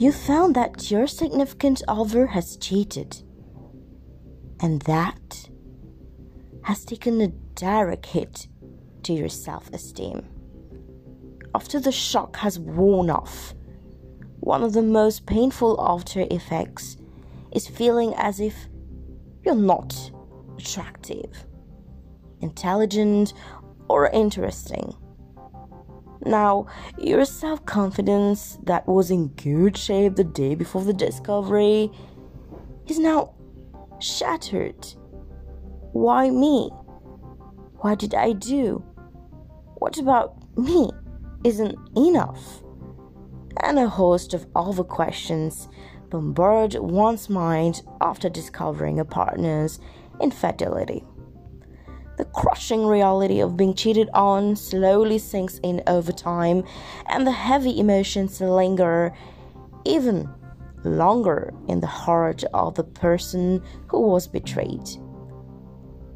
you found that your significant other has cheated. And that has taken a direct hit to your self esteem. After the shock has worn off, one of the most painful after effects is feeling as if you're not attractive, intelligent, or interesting. Now, your self confidence that was in good shape the day before the discovery is now shattered. Why me? What did I do? What about me isn't enough? And a host of other questions bombard one's mind after discovering a partner's infidelity. The crushing reality of being cheated on slowly sinks in over time, and the heavy emotions linger even longer in the heart of the person who was betrayed.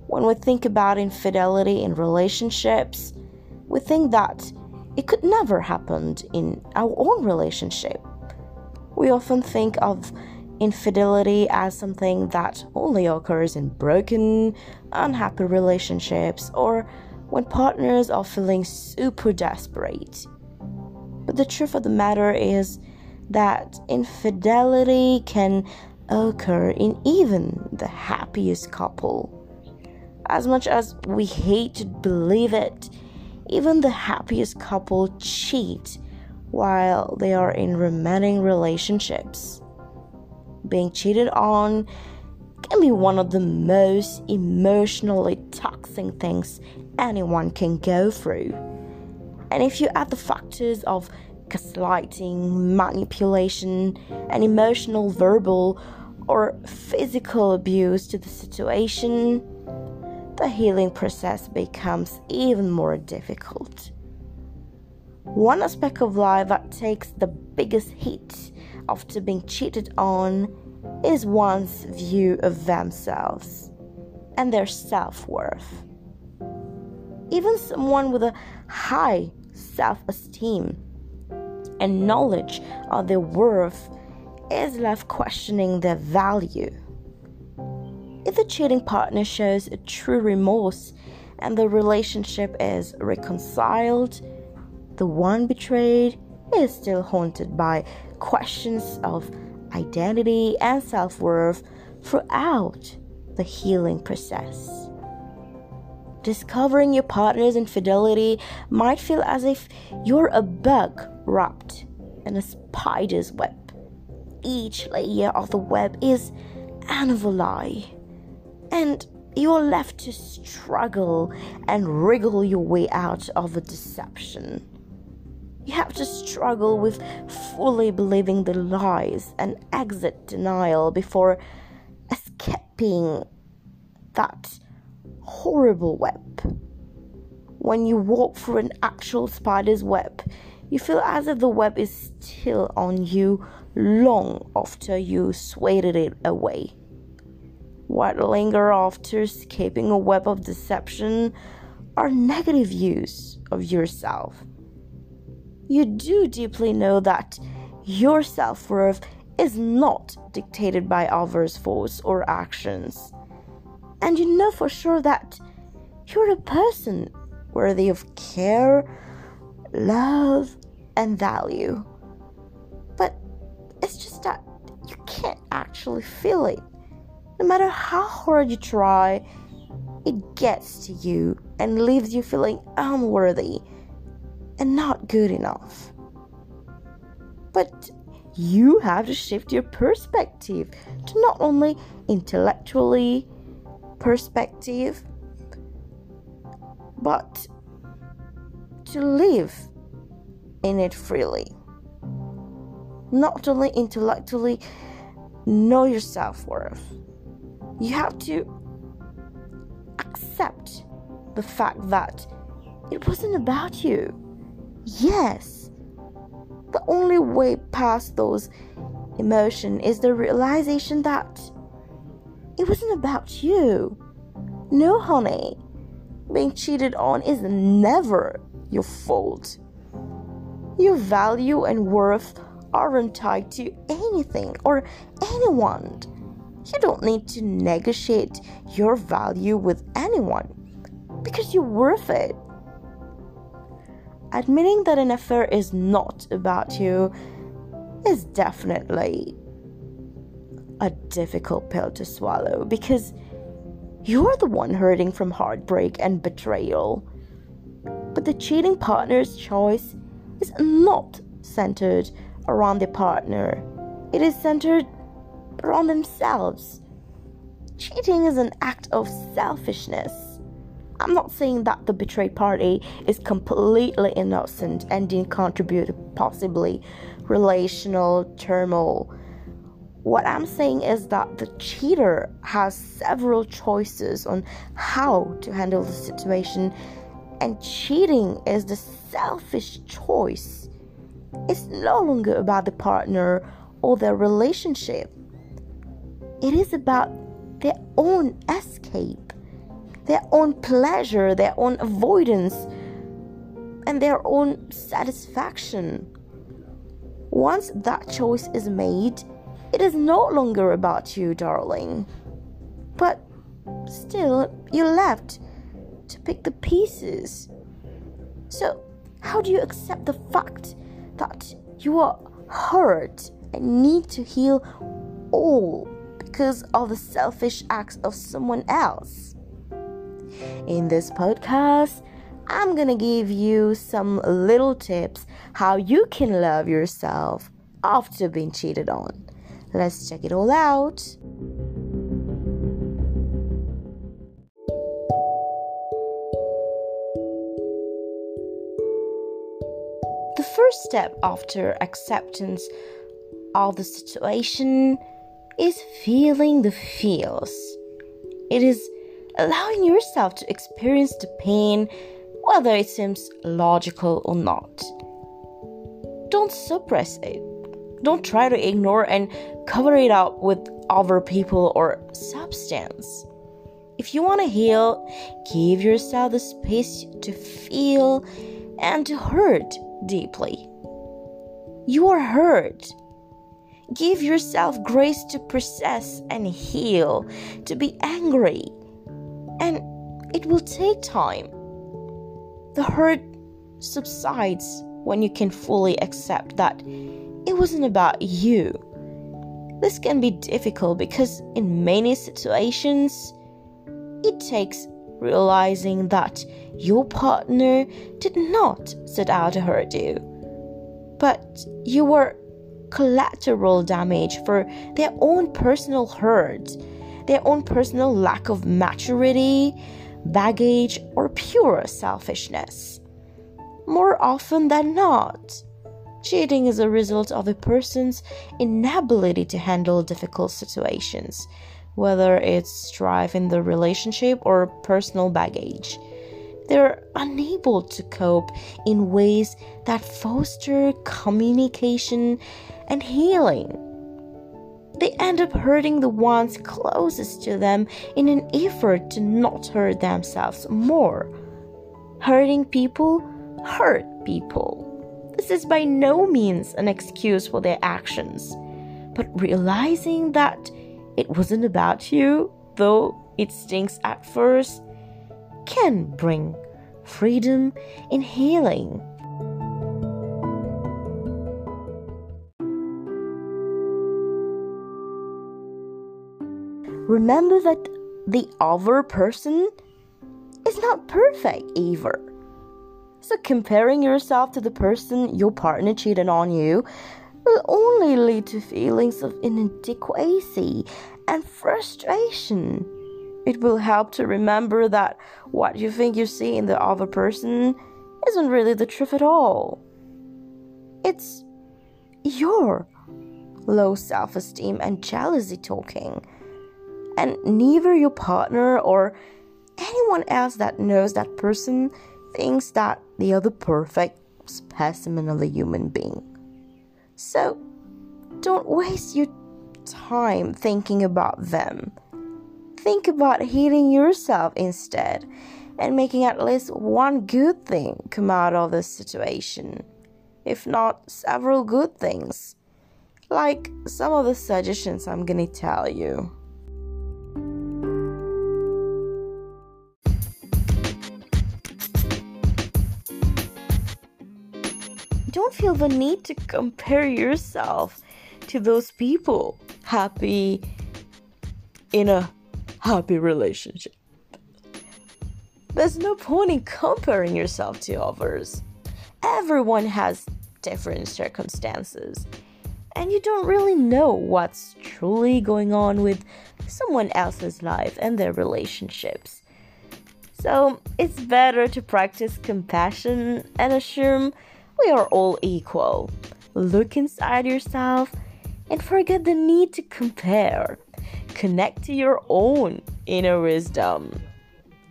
When we think about infidelity in relationships, we think that it could never happen in our own relationship. We often think of infidelity as something that only occurs in broken, unhappy relationships or when partners are feeling super desperate. But the truth of the matter is that infidelity can occur in even the happiest couple. As much as we hate to believe it, even the happiest couple cheat while they are in romantic relationships being cheated on can be one of the most emotionally toxic things anyone can go through. And if you add the factors of gaslighting, manipulation, and emotional, verbal, or physical abuse to the situation, the healing process becomes even more difficult. One aspect of life that takes the biggest hit after being cheated on is one's view of themselves and their self worth. Even someone with a high self esteem and knowledge of their worth is left questioning their value. If the cheating partner shows a true remorse and the relationship is reconciled, the one betrayed is still haunted by questions of identity and self worth throughout the healing process. Discovering your partner's infidelity might feel as if you're a bug wrapped in a spider's web. Each layer of the web is lie, and you're left to struggle and wriggle your way out of the deception. You have to struggle with fully believing the lies and exit denial before escaping that horrible web. When you walk through an actual spider's web, you feel as if the web is still on you long after you sweated it away. What linger after escaping a web of deception are negative views of yourself you do deeply know that your self worth is not dictated by others' thoughts or actions. And you know for sure that you're a person worthy of care, love, and value. But it's just that you can't actually feel it. No matter how hard you try, it gets to you and leaves you feeling unworthy and not good enough. But you have to shift your perspective to not only intellectually perspective but to live in it freely. Not only intellectually know your self worth, you have to accept the fact that it wasn't about you. Yes. The only way past those emotions is the realization that it wasn't about you. No, honey. Being cheated on is never your fault. Your value and worth aren't tied to anything or anyone. You don't need to negotiate your value with anyone because you're worth it. Admitting that an affair is not about you is definitely a difficult pill to swallow because you're the one hurting from heartbreak and betrayal. But the cheating partner's choice is not centered around the partner, it is centered around themselves. Cheating is an act of selfishness. I'm not saying that the betrayed party is completely innocent and didn't contribute to possibly relational turmoil. What I'm saying is that the cheater has several choices on how to handle the situation, and cheating is the selfish choice. It's no longer about the partner or their relationship, it is about their own escape, their own pleasure, their own avoidance, and their own satisfaction. Once that choice is made, it is no longer about you, darling. But still, you're left to pick the pieces. So, how do you accept the fact that you are hurt and need to heal all because of the selfish acts of someone else? In this podcast, I'm gonna give you some little tips how you can love yourself after being cheated on. Let's check it all out. The first step after acceptance of the situation is feeling the feels. It is allowing yourself to experience the pain, whether it seems logical or not. Don't suppress it. Don't try to ignore and cover it up with other people or substance. If you want to heal, give yourself the space to feel and to hurt deeply. You are hurt. Give yourself grace to process and heal, to be angry. And it will take time. The hurt subsides when you can fully accept that it wasn't about you. This can be difficult because in many situations, it takes realizing that your partner did not set out to hurt you, but you were collateral damage for their own personal hurt, their own personal lack of maturity, baggage, or pure selfishness. More often than not, cheating is a result of a person's inability to handle difficult situations, whether it's strife in the relationship or personal baggage. They're unable to cope in ways that foster communication and healing. They end up hurting the ones closest to them in an effort to not hurt themselves more. Hurting people hurt people. This is by no means an excuse for their actions, but realizing that it wasn't about you, though it stings at first, can bring freedom and healing. Remember that the other person is not perfect either. So, comparing yourself to the person your partner cheated on you will only lead to feelings of inadequacy and frustration. It will help to remember that what you think you see in the other person isn't really the truth at all. It's your low self esteem and jealousy talking. And neither your partner or anyone else that knows that person thinks that they are the perfect specimen of a human being. So, don't waste your time thinking about them. Think about healing yourself instead and making at least one good thing come out of this situation, if not several good things. like some of the suggestions I'm gonna tell you. Don't feel the need to compare yourself to those people happy in a happy relationship. There's no point in comparing yourself to others. Everyone has different circumstances, and you don't really know what's truly going on with someone else's life and their relationships. So it's better to practice compassion and assume we are all equal. Look inside yourself and forget the need to compare. Connect to your own inner wisdom.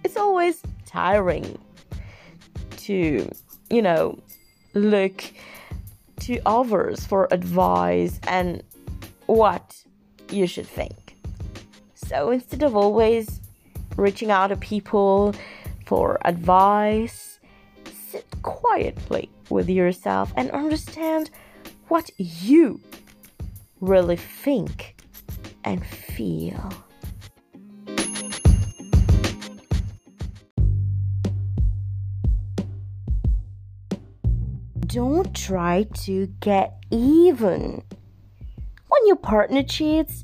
It's always tiring to, you know, look to others for advice and what you should think. So instead of always reaching out to people for advice, sit quietly with yourself and understand what you really think and feel. Don't try to get even. When your partner cheats,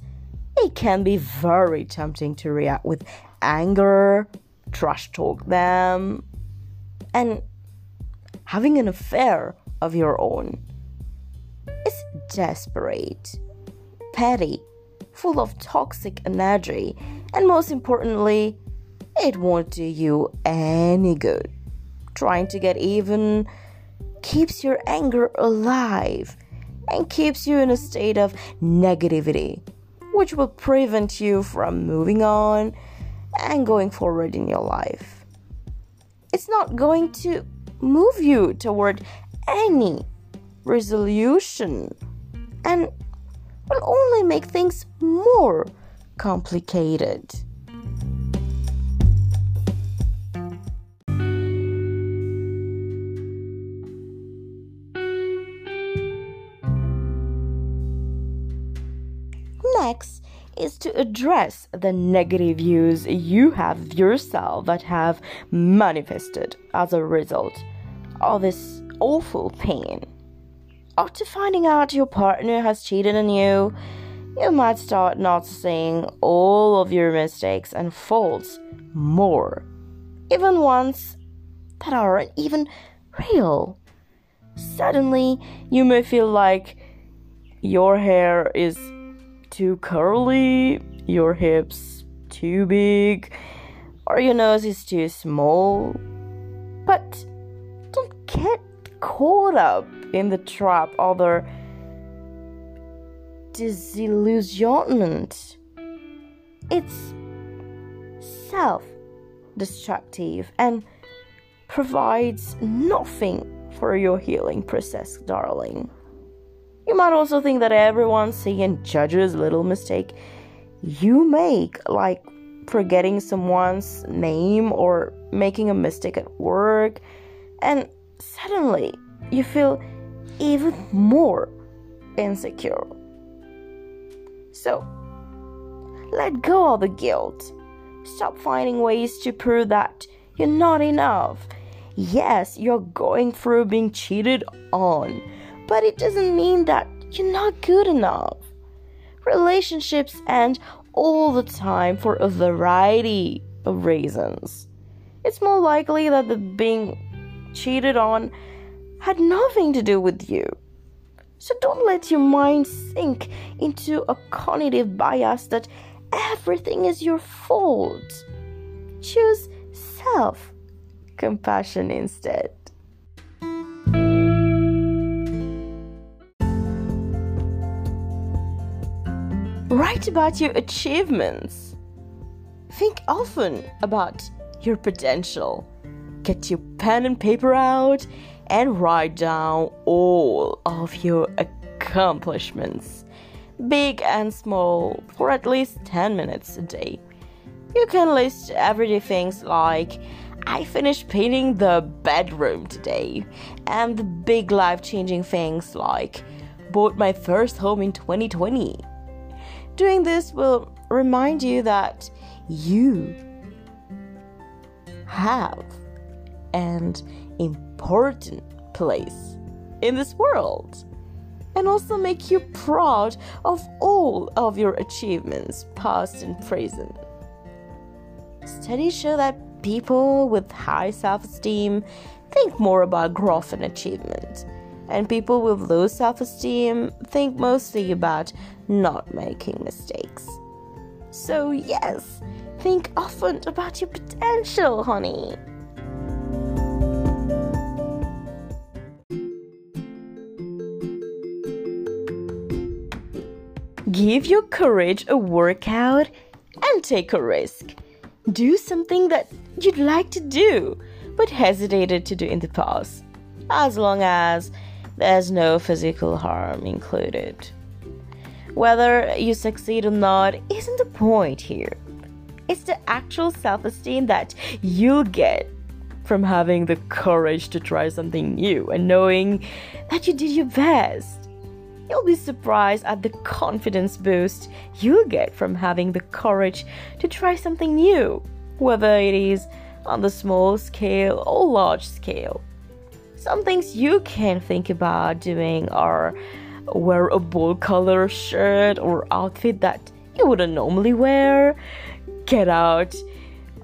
it can be very tempting to react with anger, trash talk them, and having an affair of your own. It's desperate petty, full of toxic energy, and most importantly, it won't do you any good. Trying to get even keeps your anger alive and keeps you in a state of negativity, which will prevent you from moving on and going forward in your life. It's not going to move you toward any resolution and will only make things more complicated. Next is to address the negative views you have yourself that have manifested as a result of this awful pain. After finding out your partner has cheated on you, you might start noticing all of your mistakes and faults more, even ones that aren't even real. Suddenly, you may feel like your hair is too curly, your hips too big, or your nose is too small. But get caught up in the trap of their disillusionment. It's self destructive and provides nothing for your healing process, darling. You might also think that everyone sees and judges little mistake you make, like forgetting someone's name or making a mistake at work, and suddenly you feel even more insecure. So, let go of the guilt. Stop finding ways to prove that you're not enough. Yes, you're going through being cheated on, but it doesn't mean that you're not good enough. Relationships end all the time for a variety of reasons. It's more likely that the being cheated on had nothing to do with you. So don't let your mind sink into a cognitive bias that everything is your fault. Choose self compassion instead. Write about your achievements. Think often about your potential. Get your pen and paper out and write down all of your accomplishments, big and small, for at least 10 minutes a day. You can list everyday things like I finished painting the bedroom today, and the big life changing things like bought my first home in 2020. Doing this will remind you that you have an important place in this world and also make you proud of all of your achievements, past and present. Studies show that people with high self esteem think more about growth and achievement, and people with low self esteem think mostly about not making mistakes. So, yes, think often about your potential, honey. Give your courage a workout and take a risk. Do something that you'd like to do but hesitated to do in the past, as long as there's no physical harm included. Whether you succeed or not isn't the point here. It's the actual self esteem that you'll get from having the courage to try something new and knowing that you did your best. You'll be surprised at the confidence boost you'll get from having the courage to try something new, whether it is on the small scale or large scale. Some things you can think about doing are wear a bold color shirt or outfit that you wouldn't normally wear, get out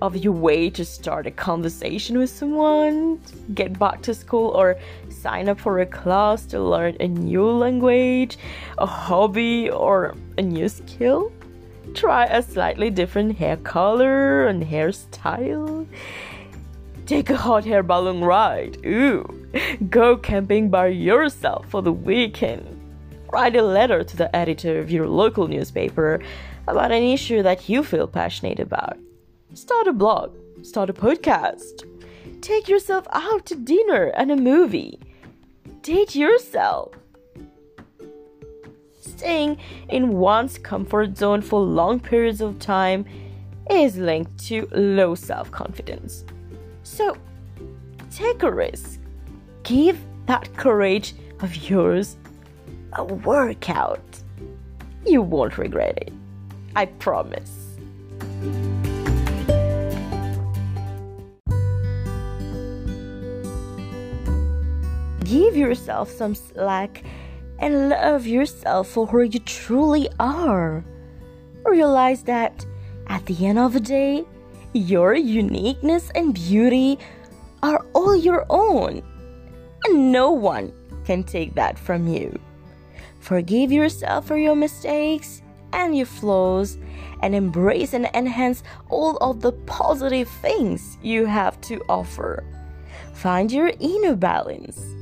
of your way to start a conversation with someone, get back to school, or sign up for a class to learn a new language, a hobby, or a new skill. Try a slightly different hair color and hairstyle. Take a hot air balloon ride. Ooh. Go camping by yourself for the weekend. Write a letter to the editor of your local newspaper about an issue that you feel passionate about. Start a blog, start a podcast, take yourself out to dinner and a movie, date yourself. Staying in one's comfort zone for long periods of time is linked to low self confidence. So, take a risk. Give that courage of yours a workout. You won't regret it. I promise. Give yourself some slack and love yourself for who you truly are. Realize that at the end of the day, your uniqueness and beauty are all your own, and no one can take that from you. Forgive yourself for your mistakes and your flaws, and embrace and enhance all of the positive things you have to offer. Find your inner balance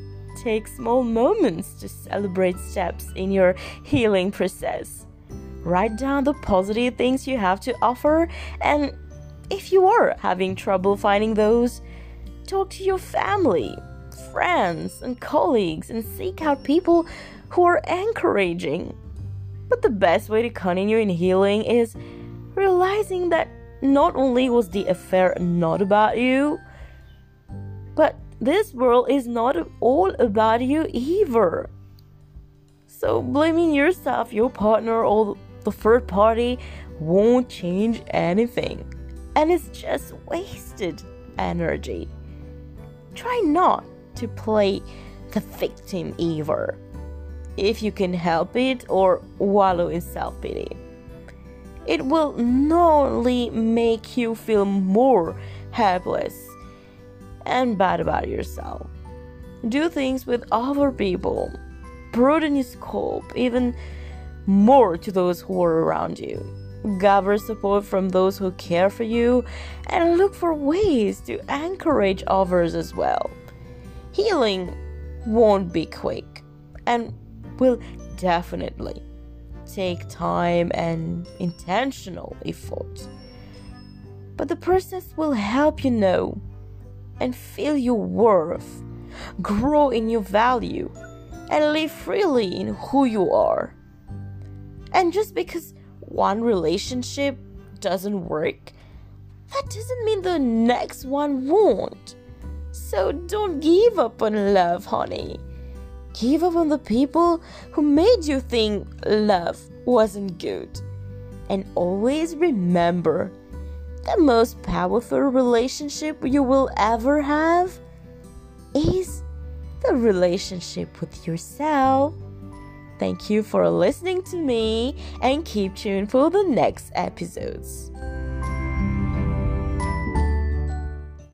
take small moments to celebrate steps in your healing process. Write down the positive things you have to offer, and if you are having trouble finding those, talk to your family, friends, and colleagues and seek out people who are encouraging. But the best way to continue in healing is realizing that not only was the affair not about you, but this world is not all about you either. So blaming yourself, your partner, or the third party won't change anything. And it's just wasted energy. Try not to play the victim either. If you can help it or wallow in self pity. It will not only make you feel more helpless and bad about yourself. Do things with other people. Broaden your scope even more to those who are around you. Gather support from those who care for you and look for ways to encourage others as well. Healing won't be quick and will definitely take time and intentional effort. But the process will help you know and feel your worth, grow in your value, and live freely in who you are. And just because one relationship doesn't work, that doesn't mean the next one won't. So don't give up on love, honey. Give up on the people who made you think love wasn't good. And always remember the most powerful relationship you will ever have is the relationship with yourself. Thank you for listening to me and keep tuned for the next episodes.